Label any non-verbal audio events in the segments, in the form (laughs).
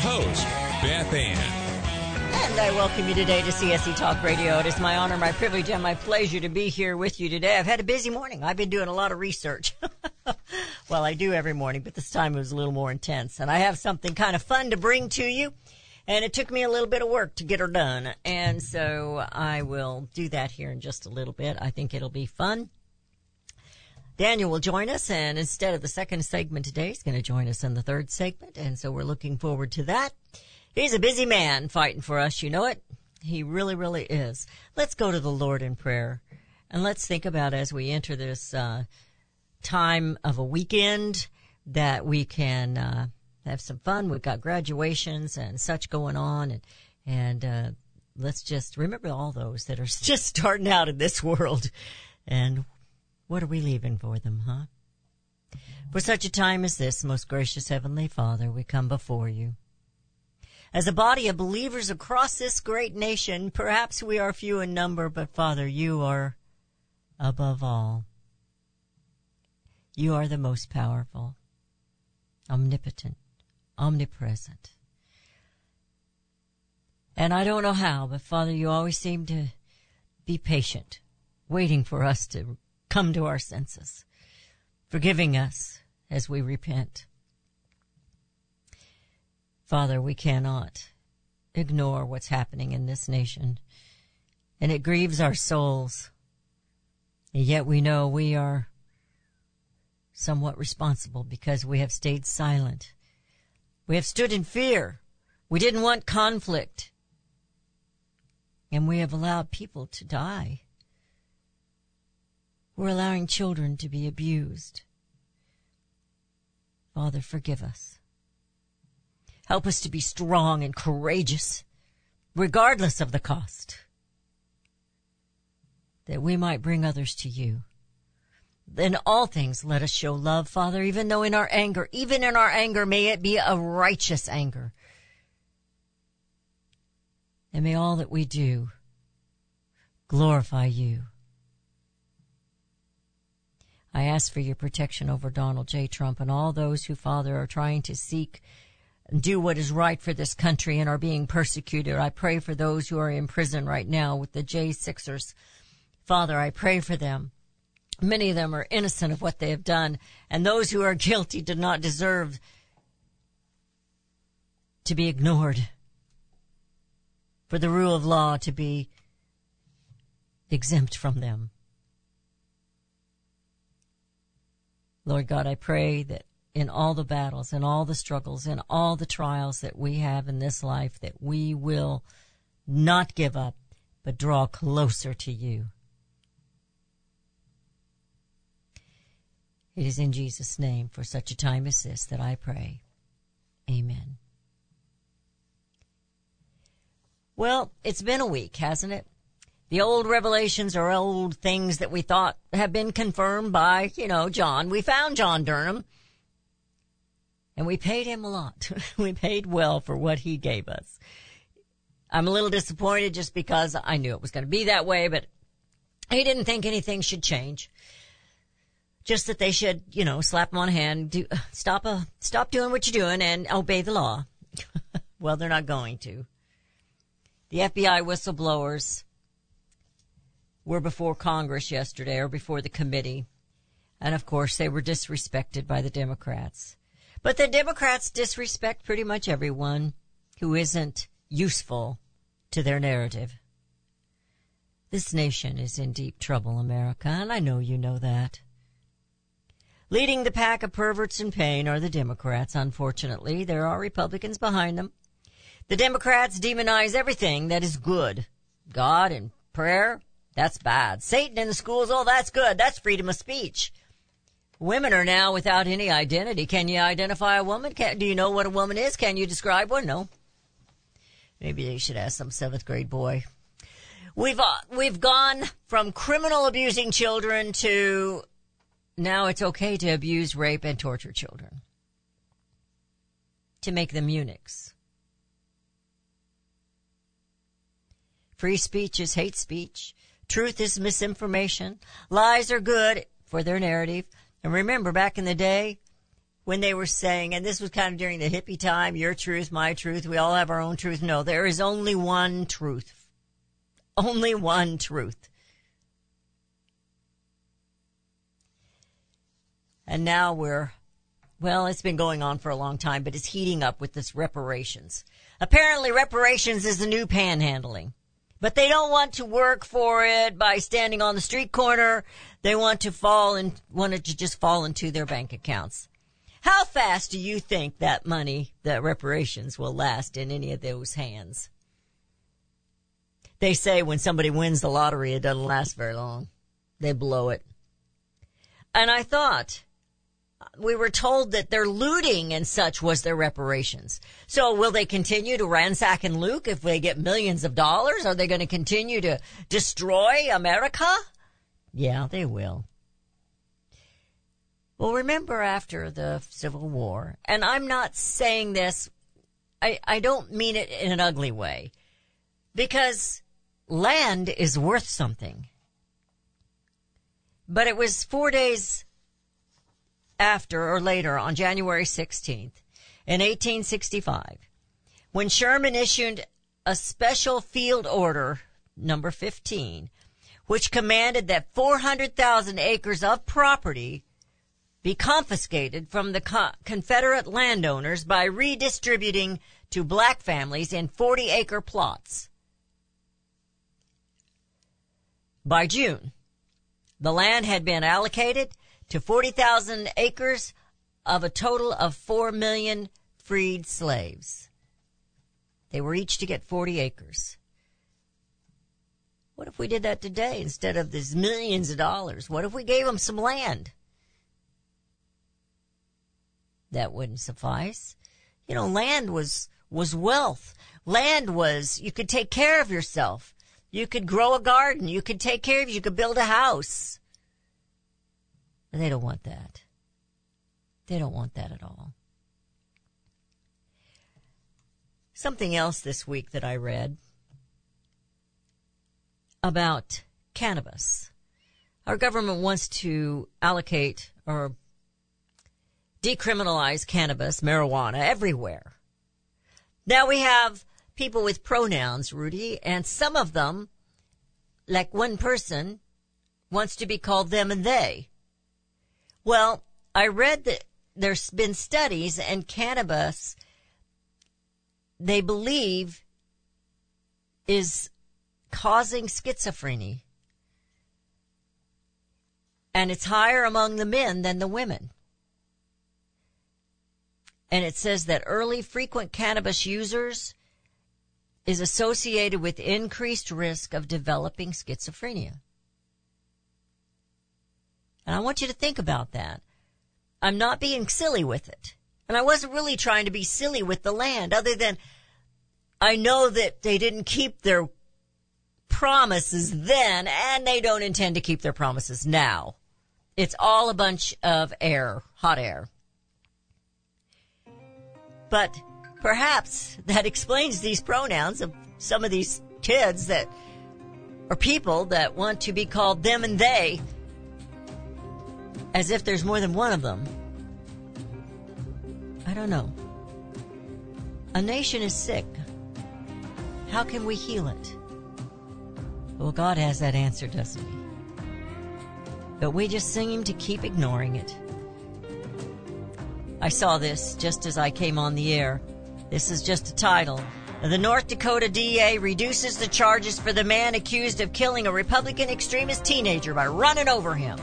host, Beth Ann. And I welcome you today to CSC Talk Radio. It is my honor, my privilege, and my pleasure to be here with you today. I've had a busy morning. I've been doing a lot of research. (laughs) well, I do every morning, but this time it was a little more intense. And I have something kind of fun to bring to you. And it took me a little bit of work to get her done. And so I will do that here in just a little bit. I think it'll be fun. Daniel will join us, and instead of the second segment today, he's going to join us in the third segment. And so we're looking forward to that. He's a busy man fighting for us. You know it. He really, really is. Let's go to the Lord in prayer and let's think about as we enter this, uh, time of a weekend that we can, uh, have some fun. We've got graduations and such going on and, and, uh, let's just remember all those that are (laughs) just starting out in this world and what are we leaving for them, huh? For such a time as this, most gracious Heavenly Father, we come before you. As a body of believers across this great nation, perhaps we are few in number, but Father, you are above all. You are the most powerful, omnipotent, omnipresent. And I don't know how, but Father, you always seem to be patient, waiting for us to come to our senses, forgiving us as we repent. Father, we cannot ignore what's happening in this nation, and it grieves our souls. And yet we know we are somewhat responsible because we have stayed silent. We have stood in fear. We didn't want conflict. And we have allowed people to die. We're allowing children to be abused. Father, forgive us. Help us to be strong and courageous, regardless of the cost, that we might bring others to you. In all things, let us show love, Father, even though in our anger, even in our anger, may it be a righteous anger. And may all that we do glorify you. I ask for your protection over Donald J. Trump and all those who, Father, are trying to seek and do what is right for this country and are being persecuted. I pray for those who are in prison right now with the J6ers. Father, I pray for them. Many of them are innocent of what they have done, and those who are guilty do not deserve to be ignored. For the rule of law to be exempt from them. Lord God, I pray that in all the battles and all the struggles and all the trials that we have in this life that we will not give up, but draw closer to you. It is in Jesus' name for such a time as this that I pray. Amen. Well, it's been a week, hasn't it? The old revelations are old things that we thought have been confirmed by, you know, John. We found John Durham. And we paid him a lot. (laughs) we paid well for what he gave us. I'm a little disappointed just because I knew it was going to be that way, but he didn't think anything should change. Just that they should, you know, slap him on the hand, do, (sighs) stop, uh, stop doing what you're doing and obey the law. (laughs) well, they're not going to. The FBI whistleblowers were before Congress yesterday or before the committee. And of course they were disrespected by the Democrats. But the Democrats disrespect pretty much everyone who isn't useful to their narrative. This nation is in deep trouble, America, and I know you know that. Leading the pack of perverts in pain are the Democrats, unfortunately. There are Republicans behind them. The Democrats demonize everything that is good. God and prayer, that's bad. Satan in the schools, oh, that's good. That's freedom of speech. Women are now without any identity. Can you identify a woman? Can, do you know what a woman is? Can you describe one? No. Maybe they should ask some seventh grade boy. We've uh, we've gone from criminal abusing children to now it's okay to abuse, rape, and torture children to make them eunuchs. Free speech is hate speech. Truth is misinformation. Lies are good for their narrative. And remember back in the day when they were saying, and this was kind of during the hippie time, your truth, my truth, we all have our own truth. No, there is only one truth. Only one truth. And now we're, well, it's been going on for a long time, but it's heating up with this reparations. Apparently reparations is the new panhandling. But they don't want to work for it by standing on the street corner. They want to fall and want it to just fall into their bank accounts. How fast do you think that money, that reparations will last in any of those hands? They say when somebody wins the lottery, it doesn't last very long. They blow it. And I thought, we were told that their looting and such was their reparations. So will they continue to ransack and loot if they get millions of dollars? Are they going to continue to destroy America? Yeah, they will. Well, remember after the Civil War, and I'm not saying this, I, I don't mean it in an ugly way, because land is worth something. But it was four days after or later on January 16th in 1865 when Sherman issued a special field order number 15 which commanded that 400,000 acres of property be confiscated from the co- Confederate landowners by redistributing to black families in 40 acre plots. By June, the land had been allocated to 40,000 acres of a total of 4 million freed slaves. They were each to get 40 acres. What if we did that today instead of these millions of dollars? What if we gave them some land? That wouldn't suffice. You know, land was, was wealth. Land was, you could take care of yourself. You could grow a garden. You could take care of, you could build a house. They don't want that. They don't want that at all. Something else this week that I read about cannabis. Our government wants to allocate or decriminalize cannabis, marijuana everywhere. Now we have people with pronouns, Rudy, and some of them, like one person, wants to be called them and they. Well, I read that there's been studies and cannabis, they believe is causing schizophrenia. And it's higher among the men than the women. And it says that early frequent cannabis users is associated with increased risk of developing schizophrenia. And I want you to think about that. I'm not being silly with it. And I wasn't really trying to be silly with the land other than I know that they didn't keep their promises then and they don't intend to keep their promises now. It's all a bunch of air, hot air. But perhaps that explains these pronouns of some of these kids that or people that want to be called them and they as if there's more than one of them. I don't know. A nation is sick. How can we heal it? Well, God has that answer, doesn't he? But we just seem to keep ignoring it. I saw this just as I came on the air. This is just a title. The North Dakota DA reduces the charges for the man accused of killing a Republican extremist teenager by running over him.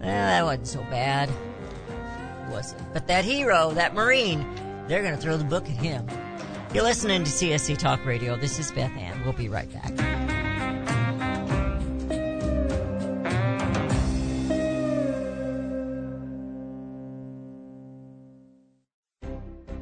Well, that wasn't so bad. Was it? But that hero, that Marine, they're going to throw the book at him. You're listening to CSC Talk Radio. This is Beth Ann. We'll be right back.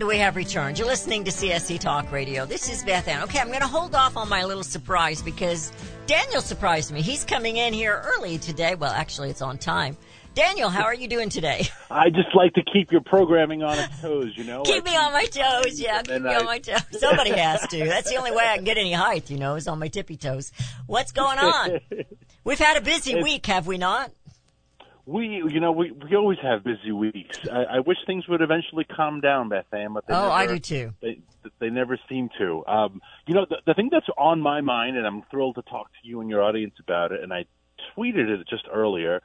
And we have returned. You're listening to CSC Talk Radio. This is Beth Ann. Okay, I'm going to hold off on my little surprise because Daniel surprised me. He's coming in here early today. Well, actually, it's on time. Daniel, how are you doing today? (laughs) I just like to keep your programming on its toes, you know. keep me on my toes. Yeah, keep me on my toes. Somebody has to. That's the only way I can get any height, you know, is on my tippy toes. What's going on? (laughs) We've had a busy week, have we not? We, you know, we we always have busy weeks. I, I wish things would eventually calm down, Beth Ann, but they Oh, never, I do too. They they never seem to. Um, you know, the, the thing that's on my mind, and I'm thrilled to talk to you and your audience about it. And I tweeted it just earlier.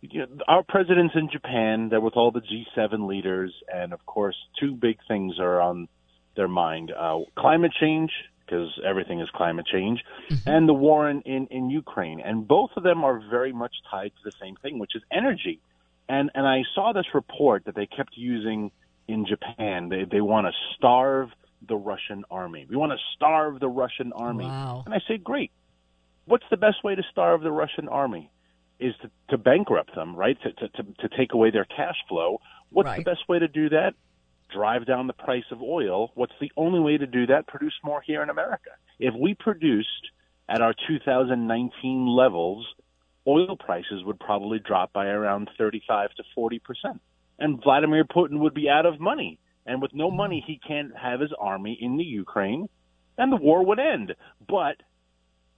You know, our president's in Japan. They're with all the G7 leaders, and of course, two big things are on their mind: uh, climate change, because everything is climate change, mm-hmm. and the war in, in in Ukraine. And both of them are very much tied to the same thing, which is energy. And and I saw this report that they kept using in Japan. They they want to starve the Russian army. We want to starve the Russian army. Wow. And I say, great. What's the best way to starve the Russian army? Is to, to bankrupt them, right? To, to to to take away their cash flow. What's Right. the best way to do that? Drive down the price of oil. What's the only way to do that? Produce more here in America. If we produced at our 2019 levels, oil prices would probably drop by around 35 to 40 percent, and Vladimir Putin would be out of money. And with no money, he can't have his army in the Ukraine, and the war would end. But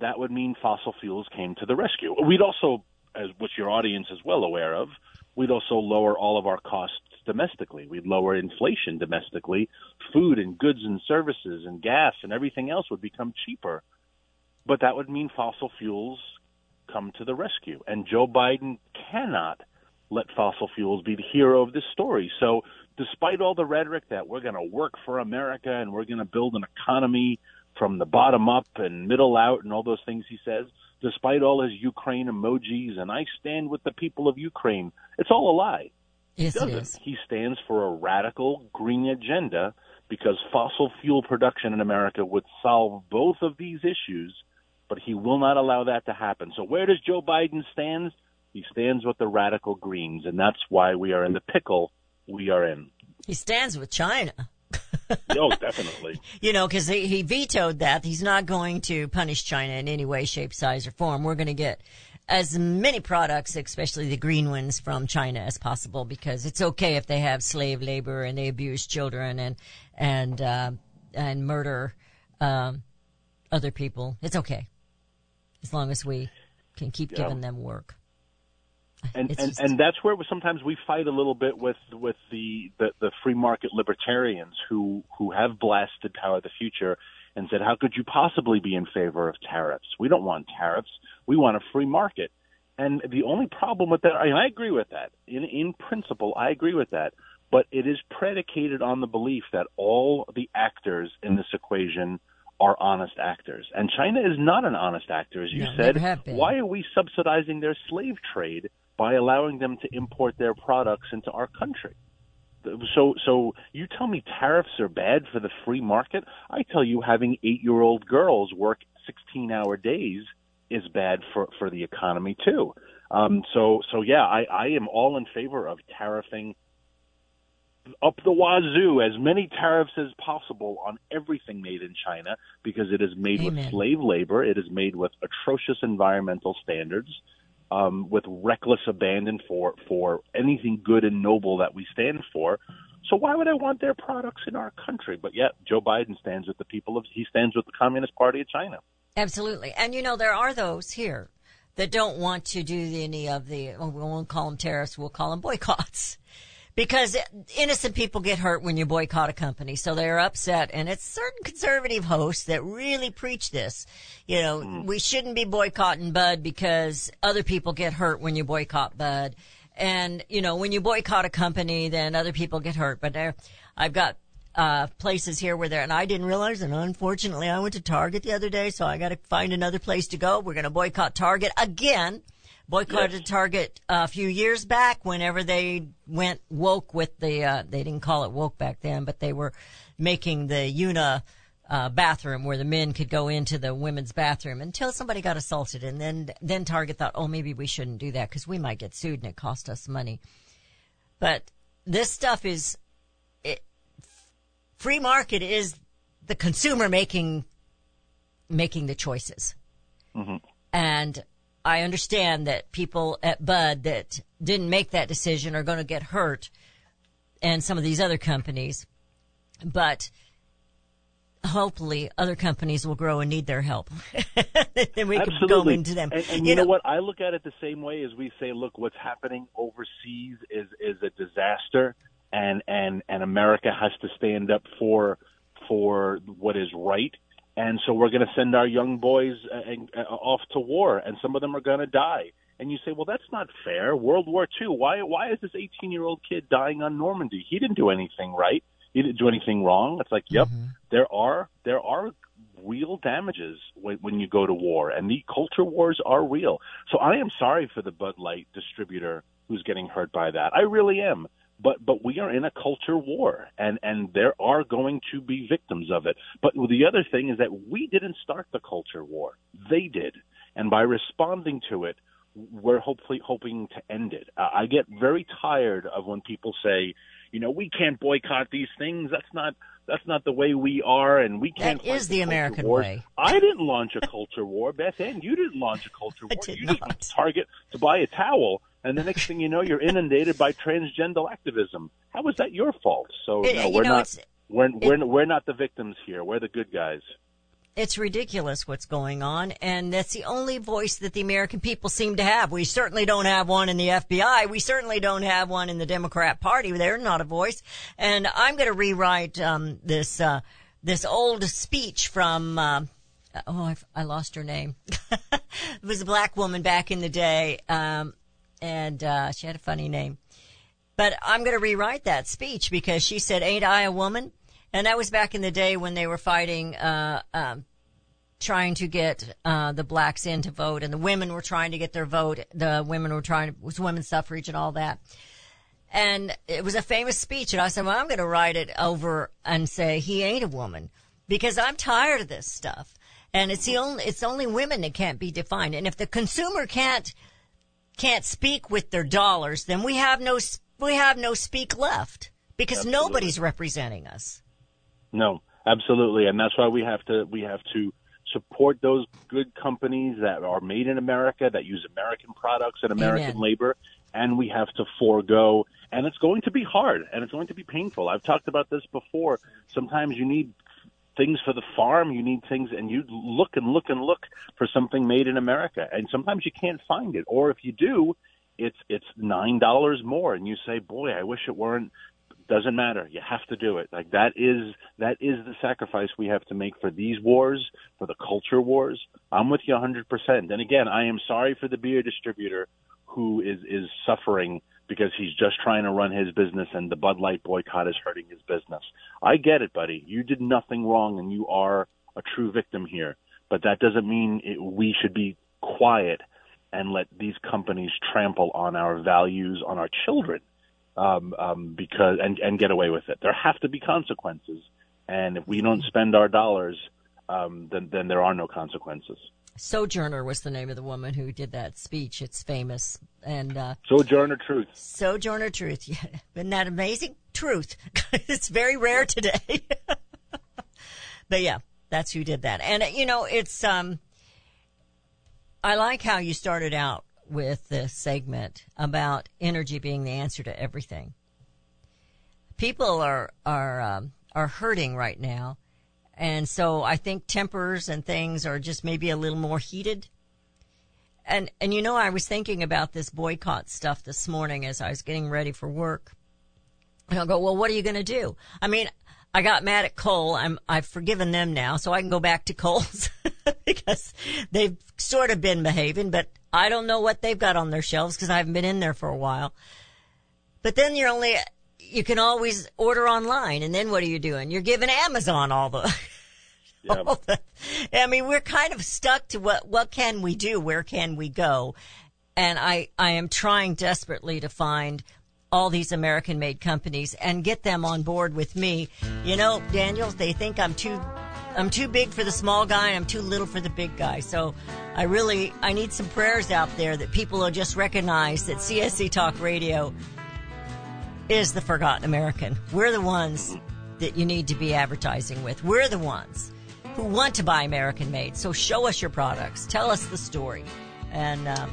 that would mean fossil fuels came to the rescue. We'd also, as which your audience is well aware of, we'd also lower all of our costs domestically. We'd lower inflation domestically. Food and goods and services and gas and everything else would become cheaper. But that would mean fossil fuels come to the rescue. And Joe Biden cannot let fossil fuels be the hero of this story. So, despite all the rhetoric that we're going to work for America and we're going to build an economy from the bottom up and middle out and all those things he says, despite all his Ukraine emojis and I stand with the people of Ukraine, it's all a lie. Yes, it doesn't. He stands for a radical green agenda because fossil fuel production in America would solve both of these issues, but he will not allow that to happen. So where does Joe Biden stand? He stands with the radical greens, and that's why we are in the pickle we are in. He stands with China. (laughs) oh, definitely. (laughs) You know, because he, he vetoed that. He's not going to punish China in any way, shape, size, or form. We're going to get as many products, especially the green ones, from China as possible because it's okay if they have slave labor and they abuse children and and uh, and murder um, other people. It's okay as long as we can keep Yeah. giving them work. and It's and, just- and that's where sometimes we fight a little bit with with the, the the free market libertarians who who have blasted Power of the Future and said, how could you possibly be in favor of tariffs? We don't want tariffs. We want a free market. And the only problem with that, and I agree with that. In in principle, I agree with that. But it is predicated on the belief that all the actors in this equation are honest actors. And China is not an honest actor, as you No, said. never have been. Why are we subsidizing their slave trade by allowing them to import their products into our country? So, so you tell me tariffs are bad for the free market? I tell you, having eight-year-old girls work 16-hour days is bad for for the economy too. Um, so, so yeah, I, I am all in favor of tariffing up the wazoo as many tariffs as possible on everything made in China because it is made Amen. with slave labor. It is made with atrocious environmental standards, um, with reckless abandon for for anything good and noble that we stand for. So why would I want their products in our country? But yet Joe Biden stands with the people of he stands with the Communist Party of China. Absolutely. And you know, there are those here that don't want to do any of the, well, we won't call them tariffs, we'll call them boycotts. Because innocent people get hurt when you boycott a company, so they're upset. And it's certain conservative hosts that really preach this. You know, we shouldn't be boycotting Bud because other people get hurt when you boycott Bud. And, you know, when you boycott a company, then other people get hurt. But there, I've got uh, places here where there, and I didn't realize, and unfortunately, I went to Target the other day, so I got to find another place to go. We're going to boycott Target again. Boycotted Yes. Target a few years back whenever they went woke with the, uh, they didn't call it woke back then, but they were making the Una uh, bathroom where the men could go into the women's bathroom until somebody got assaulted. And then, then Target thought, oh, maybe we shouldn't do that because we might get sued and it cost us money. But this stuff is, it, free market is the consumer making, making the choices. And I understand that people at Bud that didn't make that decision are going to get hurt and some of these other companies, but hopefully other companies will grow and need their help. (laughs) then we can go Absolutely. into them. And, and you, know, what? I look at it the same way as we say, look, what's happening overseas is is a disaster, and and and America has to stand up for for what is right. And so we're going to send our young boys uh, and- uh, off to war, and some of them are going to die. And you say, well, that's not fair. World War II. Why why is this 18 year old kid dying on Normandy? He didn't do anything right. He didn't do anything wrong. It's like, yep, there are there are real damages when, when you go to war, and the culture wars are real. So I am sorry for the Bud Light distributor who's getting hurt by that. I really am. But but we are in a culture war, and and there are going to be victims of it. But the other thing is that we didn't start the culture war; they did, and by responding to it, we're hopefully hoping to end it. Uh, I get very tired of when people say, you know, we can't boycott these things. That's not that's not the way we are, and we can't. That is the American wars. way. I didn't launch a culture war, Beth Ann. You didn't launch a culture (laughs) I war. did you not. didn't target to buy a towel, and the next thing you know, you're inundated by transgender activism. How is that your fault? So It- no, we're know, not. We're, we're, we're not the victims here. We're the good guys. it's ridiculous what's going on, and that's the only voice that the American people seem to have. We certainly don't have one in the FBI. We certainly don't have one in the Democrat Party. They're not a voice. And I'm going to rewrite um, this uh, this old speech from. Uh, oh, I, I lost her name. (laughs) it was a black woman back in the day. Um, and uh, she had a funny name. But I'm going to rewrite that speech because she said, "Ain't I a woman?" And that was back in the day when they were fighting, uh, um, trying to get uh, the blacks in to vote, and the women were trying to get their vote. The women were trying to was women's suffrage and all that. And it was a famous speech, and I said, "Well, I'm going to write it over and say he ain't a woman because I'm tired of this stuff." And it's the only it's only women that can't be defined. And if the consumer can't can't speak with their dollars, then we have no we have no speak left because Absolutely. nobody's representing us. No, absolutely, and that's why we have to we have to support those good companies that are made in America that use American products and American Amen. labor, and we have to forego. And it's going to be hard, and it's going to be painful. I've talked about this before. Sometimes you need things for the farm, you need things, and you look and look and look for something made in America, and sometimes you can't find it, or if you do, it's it's nine dollars more, and you say, "Boy, I wish it weren't." Doesn't matter. You have to do it. Like that is that is the sacrifice we have to make for these wars, for the culture wars. I'm with you 100%. And again, I am sorry for the beer distributor who is is suffering because he's just trying to run his business and the Bud Light boycott is hurting his business. I get it, buddy. You did nothing wrong and you are a true victim here. But that doesn't mean it, we should be quiet and let these companies trample on our values, on our children, um, um, because and and get away with it. There have to be consequences, and if we don't spend our dollars, um, then then there are no consequences. Sojourner was the name of the woman who did that speech. It's famous. And uh, Sojourner Truth. Sojourner Truth. (laughs) Yeah. Isn't that amazing? Truth. (laughs) it's very rare today. (laughs) but yeah, that's who did that. And uh, you know, it's um I like how you started out with this segment about energy being the answer to everything. People are are um, are hurting right now, and so I think tempers and things are just maybe a little more heated. And and you know, I was thinking about this boycott stuff this morning as I was getting ready for work. And I'll go, well, what are you going to do? I mean, I got mad at Kohl. I'm I've forgiven them now, so I can go back to Kohl's (laughs) because they've sort of been behaving, but I don't know what they've got on their shelves because I haven't been in there for a while. But then you're only you can always order online, and then what are you doing? You're giving Amazon all the (laughs) Yeah. the- I mean, we're kind of stuck to what what can we do? Where can we go? And I I am trying desperately to find all these American made companies and get them on board with me. You know, Daniels, they think I'm too I'm too big for the small guy and I'm too little for the big guy. So I really I need some prayers out there that people will just recognize that CSC Talk Radio is the forgotten American. We're the ones that you need to be advertising with. We're the ones who want to buy American made. So show us your products. Tell us the story. And, um,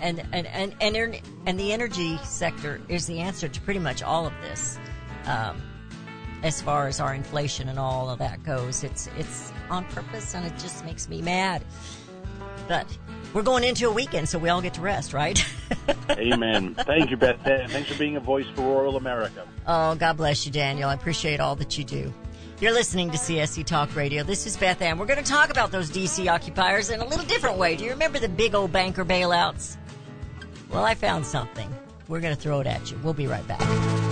and, and, and, and, and the energy sector is the answer to pretty much all of this. Um, as far as our inflation and all of that goes, it's, it's on purpose and it just makes me mad. But we're going into a weekend, so we all get to rest, right? (laughs) Amen. Thank you, Beth. Thanks for being a voice for rural America. Oh, God bless you, Daniel. I appreciate all that you do. You're listening to CSC Talk Radio. This is Beth Ann. We're going to talk about those DC occupiers in a little different way. Do you remember the big old banker bailouts? Well, I found something. We're going to throw it at you. We'll be right back.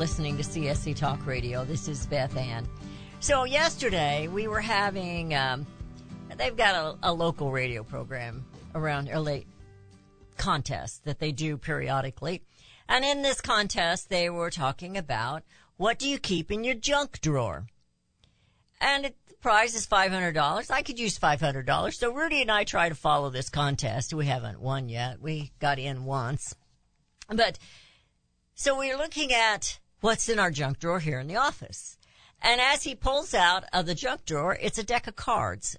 Listening to CSC Talk Radio. This is Beth Ann. So yesterday we were having, um, they've got a, a local radio program around a late contest that they do periodically. And in this contest, they were talking about what do you keep in your junk drawer? And it, the prize is $500. I could use $500. So Rudy and I try to follow this contest. We haven't won yet. We got in once. But so we're looking at what's in our junk drawer here in the office. And as he pulls out of the junk drawer, it's a deck of cards.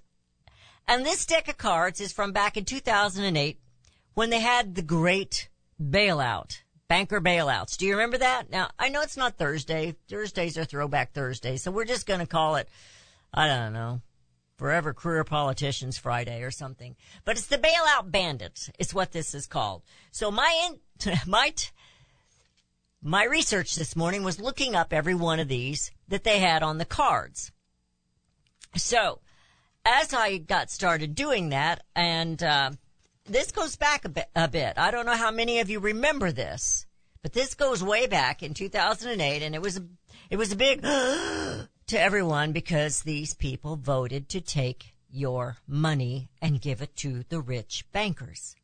And this deck of cards is from back in 2008 when they had the great bailout, banker bailouts. Do you remember that? Now, I know it's not Thursday. Thursdays are throwback Thursdays, so we're just going to call it I don't know. Forever Career Politicians Friday or something. But it's the bailout bandits. It's what this is called. So my in, (laughs) my t- my research this morning was looking up every one of these that they had on the cards. So, as I got started doing that, and uh, this goes back a bit, a bit. I don't know how many of you remember this, but this goes way back in 2008, and it was it was a big (gasps) to everyone because these people voted to take your money and give it to the rich bankers.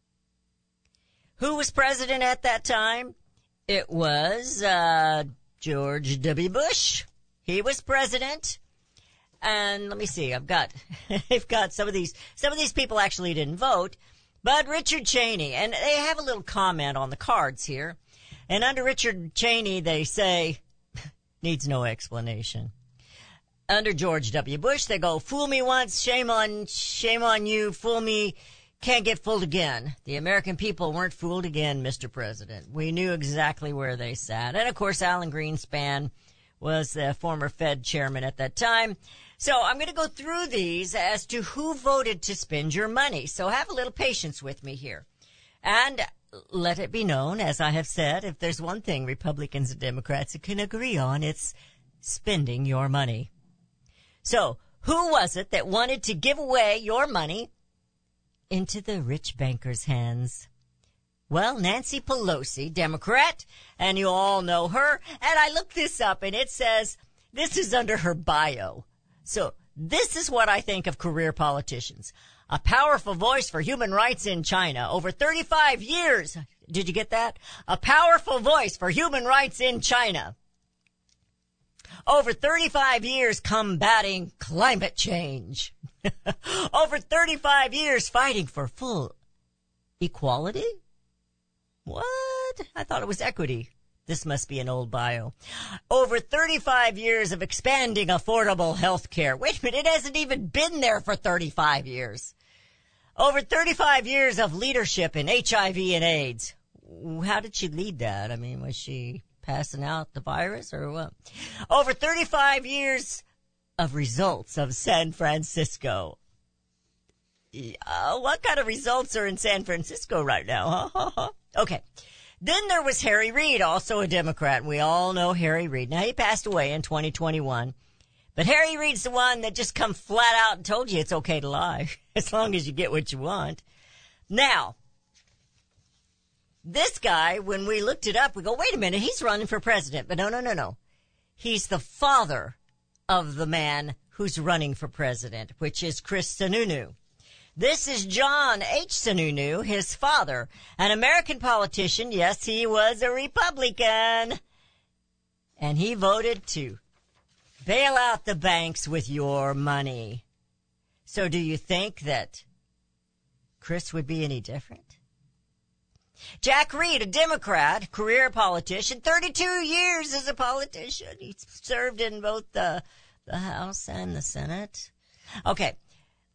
Who was president at that time? It was uh, George W. Bush. He was president. And let me see, I've got, (laughs) I've got some of these, some of these people actually didn't vote, but Richard Cheney, and they have a little comment on the cards here. And under Richard Cheney, they say, (laughs) needs no explanation. Under George W. Bush, they go, fool me once, shame on, shame on you, fool me, can't get fooled again. The American people weren't fooled again, Mr. President. We knew exactly where they sat. And of course, Alan Greenspan was the former Fed chairman at that time. So I'm going to go through these as to who voted to spend your money. So have a little patience with me here. And let it be known, as I have said, if there's one thing Republicans and Democrats can agree on, it's spending your money. So who was it that wanted to give away your money into the rich bankers' hands? Well, Nancy Pelosi, Democrat, and you all know her. And I looked this up and it says this is under her bio. So this is what I think of career politicians. A powerful voice for human rights in China over 35 years. Did you get that? A powerful voice for human rights in China. Over 35 years combating climate change. (laughs) over 35 years fighting for full equality. What? I thought it was equity. This must be an old bio. Over 35 years of expanding affordable health care. Wait a minute, it hasn't even been there for 35 years. Over 35 years of leadership in HIV and AIDS. How did she lead that? I mean, was she passing out the virus or what? Over 35 years of results of San Francisco. Uh, what kind of results are in San Francisco right now? (laughs) Okay. Then there was Harry Reid, also a Democrat. We all know Harry Reid. Now he passed away in 2021. But Harry Reid's the one that just come flat out and told you it's okay to lie, (laughs) as long as you get what you want. Now, this guy, when we looked it up, we go, wait a minute, he's running for president. But no, no, no, no. He's the father of the man who's running for president, which is Chris Sununu. This is John H. Sununu, his father, an American politician. Yes, he was a Republican. And he voted to bail out the banks with your money. So do you think that Chris would be any different? Jack Reed, a Democrat, career politician, 32 years as a politician. He served in both the, the House and the Senate. Okay.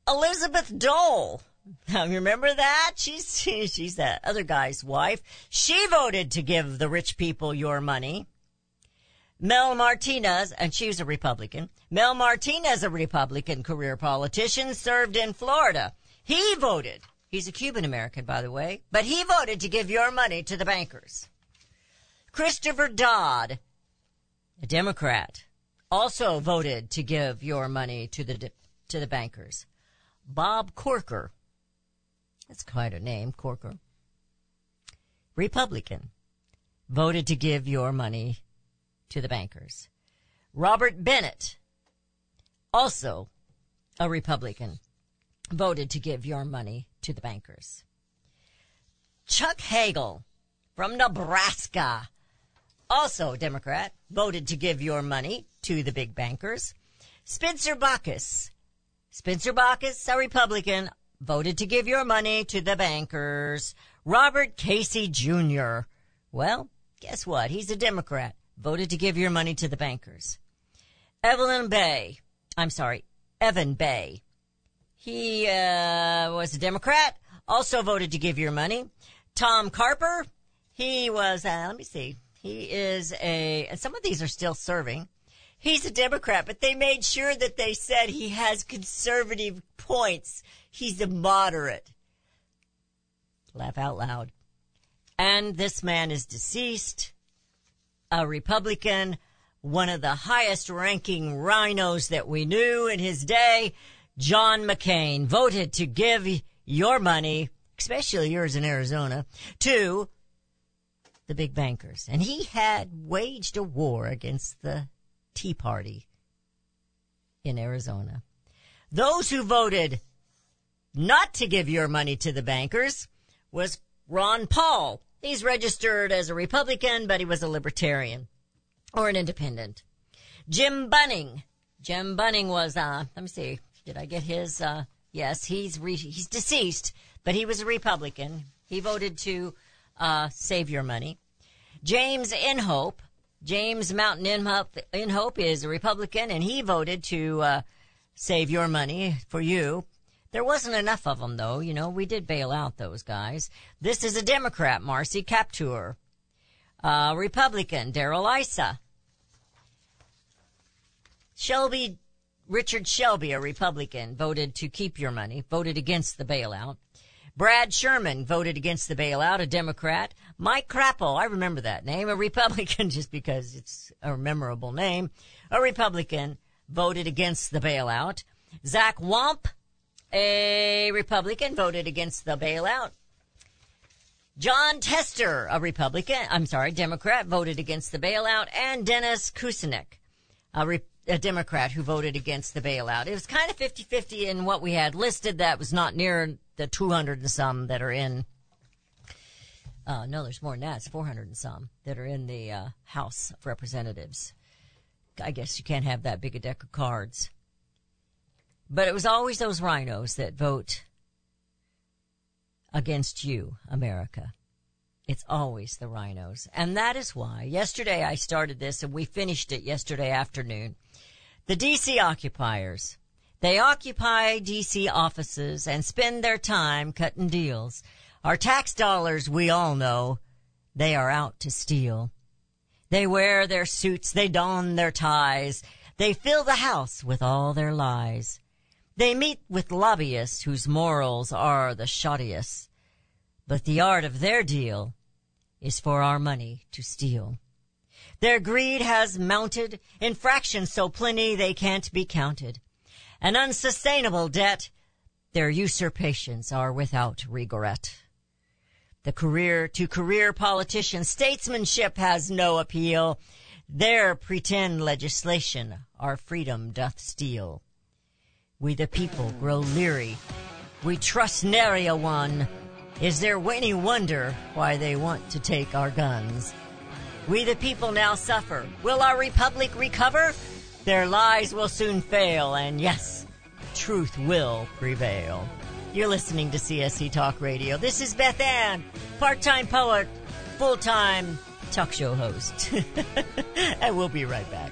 Elizabeth Dole. Now remember that? She's, (laughs) she's that other guy's wife. She voted to give the rich people your money. Mel Martinez, and she was a Republican. Mel Martinez, a Republican career politician, served in Florida. He voted. He's a Cuban American, by the way, but he voted to give your money to the bankers. Christopher Dodd, a Democrat, also voted to give your money to the to the bankers. Bob Corker, that's quite a name, Corker, Republican, voted to give your money to the bankers. Robert Bennett, also a Republican, voted to give your money to the bankers. Chuck Hagel from Nebraska, also a Democrat, voted to give your money to the big bankers. Spencer Bachus, Spencer Bachus, a Republican, voted to give your money to the bankers. Robert Casey Jr. Well, guess what? He's a Democrat, voted to give your money to the bankers. Evelyn Bayh, I'm sorry, Evan Bayh. He uh, was a Democrat, also voted to give your money. Tom Carper, he was, uh, let me see, he is a, and some of these are still serving. He's a Democrat, but they made sure that they said he has conservative points. He's a moderate. Laugh out loud. And this man is deceased, a Republican, one of the highest ranking rhinos that we knew in his day, John McCain, voted to give your money, especially yours in Arizona, to the big bankers. And he had waged a war against the Tea Party in Arizona. Those who voted not to give your money to the bankers was Ron Paul. He's registered as a Republican, but he was a libertarian or an independent. Jim Bunning. Jim Bunning was, uh, let me see, did I get his, uh, yes, he's, re- he's deceased, but he was a Republican. He voted to, uh, save your money. James Inhofe. James Mountain Inhofe, Inhofe is a Republican and he voted to, uh, save your money for you. There wasn't enough of them though, you know, we did bail out those guys. This is a Democrat, Marcy Kaptur. Uh, Republican, Darrell Issa. Shelby, Richard Shelby, a Republican, voted to keep your money, voted against the bailout. Brad Sherman voted against the bailout, a Democrat. Mike Crapo, I remember that name, a Republican (laughs) just because it's a memorable name, a Republican, voted against the bailout. Zach Wamp, a Republican, voted against the bailout. Jon Tester, a Republican, I'm sorry, Democrat, voted against the bailout, and Dennis Kucinich, a, Re- a Democrat who voted against the bailout. It was kind of 50-50 in what we had listed that was not near the 200 and some that are in, uh, no, there's more than that. It's 400 and some that are in the, uh, House of Representatives. I guess you can't have that big a deck of cards. But it was always those rhinos that vote against you, America. It's always the rhinos. And that is why yesterday I started this and we finished it yesterday afternoon. The DC occupiers. They occupy DC offices and spend their time cutting deals. Our tax dollars, we all know, they are out to steal. They wear their suits, they don their ties, they fill the house with all their lies. They meet with lobbyists whose morals are the shoddiest. But the art of their deal is for our money to steal. Their greed has mounted, in fractions so plenty they can't be counted. An unsustainable debt, their usurpations are without regret. The career to career politician statesmanship has no appeal. Their pretend legislation our freedom doth steal. We the people grow leery. We trust nary a one. Is there any wonder why they want to take our guns? We the people now suffer. Will our republic recover? Their lies will soon fail, and yes, truth will prevail. You're listening to CSC Talk Radio. This is Beth Ann, part-time poet, full-time talk show host. (laughs) and we'll be right back.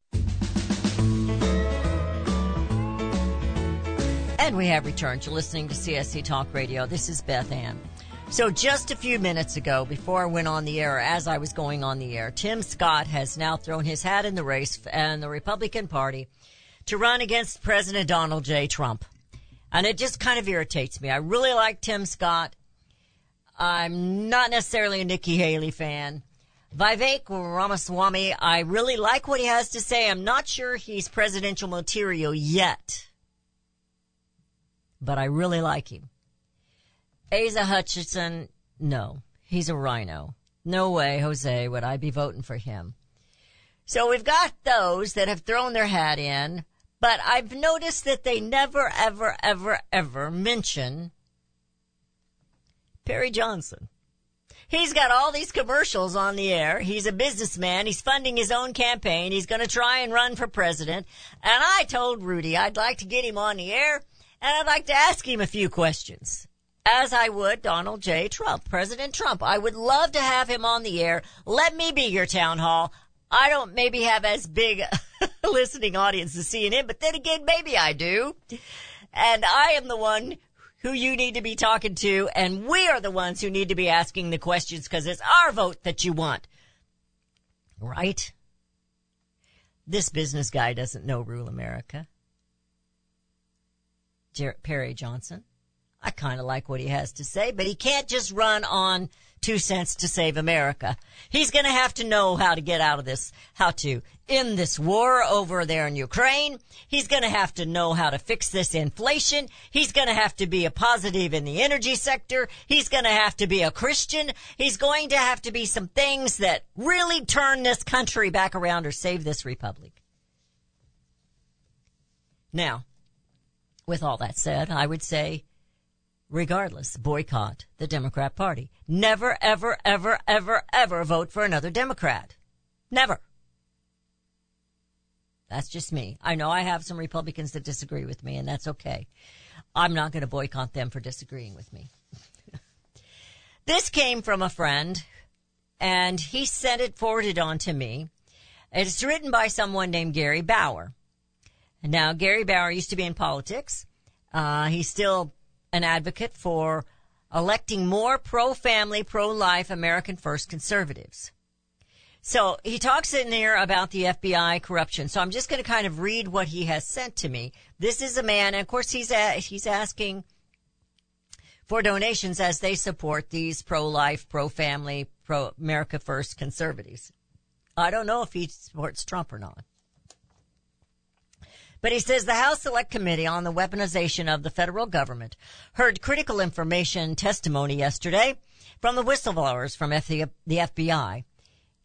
And we have returned. You're listening to CSC Talk Radio. This is Beth Ann. So just a few minutes ago, before I went on the air, as I was going on the air, Tim Scott has now thrown his hat in the race and the Republican Party to run against President Donald J. Trump. And it just kind of irritates me. I really like Tim Scott. I'm not necessarily a Nikki Haley fan. Vivek Ramaswamy, I really like what he has to say. I'm not sure he's presidential material yet. But I really like him. Asa Hutchinson, no. He's a rhino. No way, Jose, would I be voting for him. So we've got those that have thrown their hat in, but I've noticed that they never, ever, ever, ever mention Perry Johnson. He's got all these commercials on the air. He's a businessman. He's funding his own campaign. He's going to try and run for president. And I told Rudy I'd like to get him on the air and I'd like to ask him a few questions. As I would Donald J. Trump, President Trump. I would love to have him on the air. Let me be your town hall. I don't maybe have as big (laughs) a listening audience as CNN, but then again, maybe I do. And I am the one who you need to be talking to, and we are the ones who need to be asking the questions because it's our vote that you want. Right? This business guy doesn't know rule America. Jer- Perry Johnson. I kind of like what he has to say, but he can't just run on two cents to save America. He's going to have to know how to get out of this, how to end this war over there in Ukraine. He's going to have to know how to fix this inflation. He's going to have to be a positive in the energy sector. He's going to have to be a Christian. He's going to have to be some things that really turn this country back around or save this republic. Now, with all that said, I would say regardless, boycott the Democrat Party. Never, ever, ever, ever, ever vote for another Democrat. Never. That's just me. I know I have some Republicans that disagree with me, and that's okay. I'm not going to boycott them for disagreeing with me. (laughs) this came from a friend, and he sent it forwarded on to me. It's written by someone named Gary Bauer. Now, Gary Bauer used to be in politics. Uh, he's still an advocate for electing more pro-family, pro-life American First conservatives. So he talks in there about the FBI corruption. So I'm just going to kind of read what he has sent to me. This is a man, and of course he's a, he's asking for donations as they support these pro-life, pro-family, pro-America First conservatives. I don't know if he supports Trump or not. But he says the House Select Committee on the Weaponization of the Federal Government heard critical information testimony yesterday from the whistleblowers from F- the, FBI.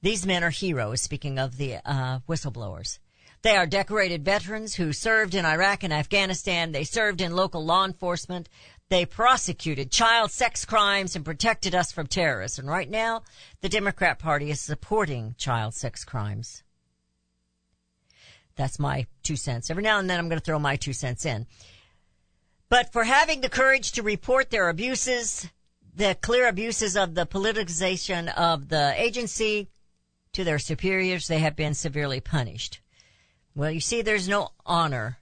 These men are heroes, speaking of the uh, whistleblowers. They are decorated veterans who served in Iraq and Afghanistan. They served in local law enforcement. They prosecuted child sex crimes and protected us from terrorists. And right now, the Democrat Party is supporting child sex crimes. That's my two cents. Every now and then I'm going to throw my two cents in. But for having the courage to report their abuses, the clear abuses of the politicization of the agency to their superiors, they have been severely punished. Well, you see, there's no honor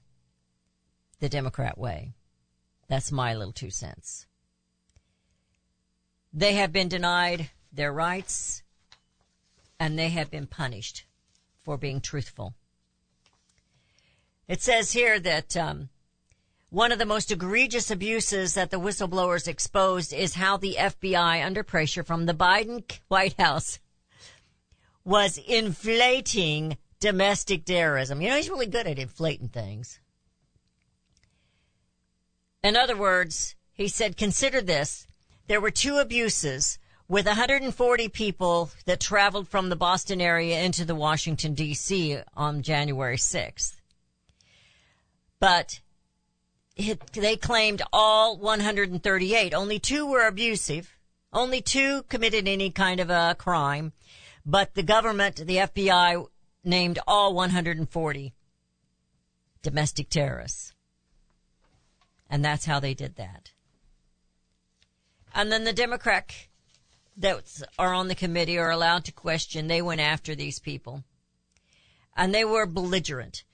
the Democrat way. That's my little two cents. They have been denied their rights and they have been punished for being truthful. It says here that um, one of the most egregious abuses that the whistleblowers exposed is how the FBI, under pressure from the Biden White House, was inflating domestic terrorism. You know, he's really good at inflating things. In other words, he said, consider this. There were two abuses with 140 people that traveled from the Boston area into the Washington DC on January 6th. But it, they claimed all 138. Only two were abusive. Only two committed any kind of a crime. But the government, the FBI, named all 140 domestic terrorists. And that's how they did that. And then the Democrat that are on the committee are allowed to question. They went after these people. And they were belligerent.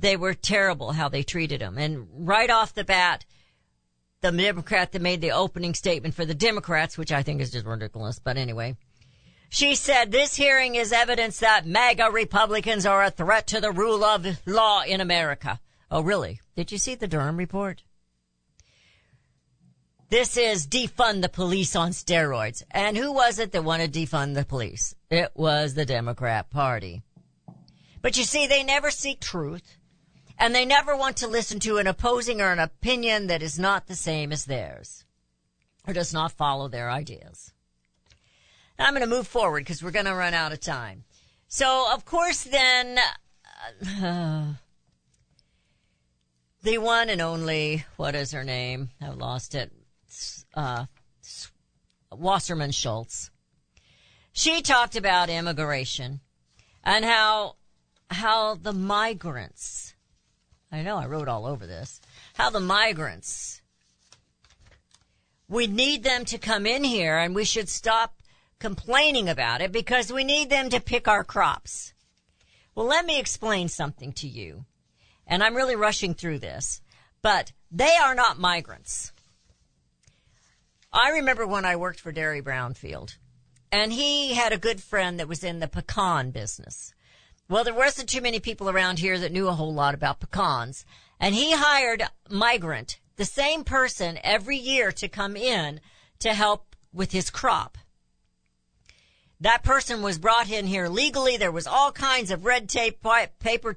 They were terrible how they treated him. And right off the bat, the Democrat that made the opening statement for the Democrats, which I think is just ridiculous, but anyway, she said this hearing is evidence that MAGA Republicans are a threat to the rule of law in America. Oh, really? Did you see the Durham report? This is defund the police on steroids. And who was it that wanted to defund the police? It was the Democrat Party. But you see, they never seek truth. And they never want to listen to an opposing or an opinion that is not the same as theirs. Or does not follow their ideas. Now I'm going to move forward because we're going to run out of time. So, of course, then, uh, (sighs) the one and only, what is her name? I've lost it. Uh, Wasserman Schultz. She talked about immigration and how, how the migrants, I know I wrote all over this, how the migrants, we need them to come in here and we should stop complaining about it because we need them to pick our crops. Well, let me explain something to you. And I'm really rushing through this, but they are not migrants. I remember when I worked for Derry Brownfield and he had a good friend that was in the pecan business. Well, there wasn't too many people around here that knew a whole lot about pecans and he hired migrant the same person every year to come in to help with his crop. That person was brought in here legally. There was all kinds of red tape, paper,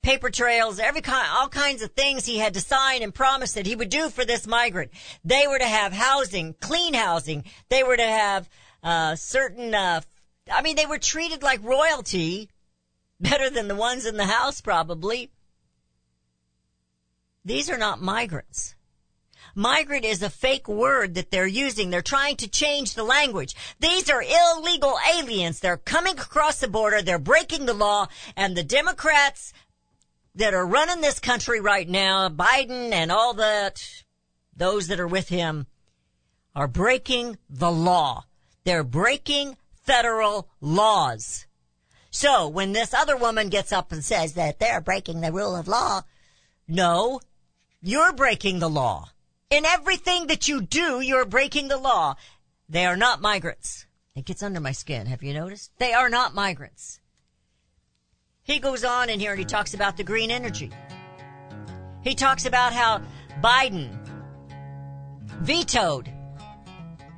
paper trails, every kind, all kinds of things he had to sign and promise that he would do for this migrant. They were to have housing, clean housing. They were to have, uh, certain, uh, I mean, they were treated like royalty, (laughs) better than the ones in the house probably. These are not migrants. Migrant is a fake word that they're using. They're trying to change the language. These are illegal aliens. They're coming across the border. They're breaking the law. And the Democrats that are running this country right now, Biden and all that, those that are with him, are breaking the law. They're breaking federal laws. So when this other woman gets up and says that they're breaking the rule of law, no, you're breaking the law. In everything that you do, you're breaking the law. They are not migrants. It gets under my skin. Have you noticed? They are not migrants. He goes on in here and he talks about the green energy. He talks about how Biden vetoed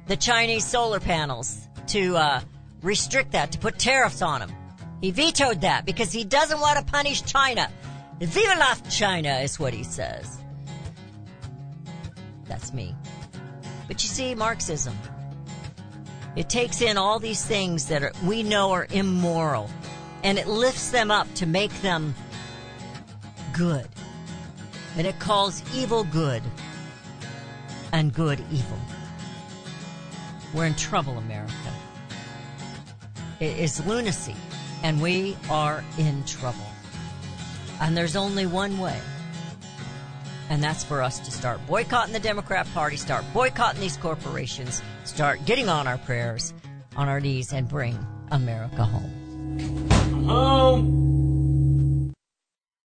the Chinese solar panels to uh, restrict that, to put tariffs on them. He vetoed that because he doesn't want to punish China. Viva la China is what he says. That's me. But you see, Marxism, it takes in all these things that are, we know are immoral and it lifts them up to make them good. And it calls evil good and good evil. We're in trouble, America. It is lunacy, and we are in trouble. And there's only one way. And that's for us to start boycotting the Democrat Party, start boycotting these corporations, start getting on our prayers, on our knees, and bring America home. Home.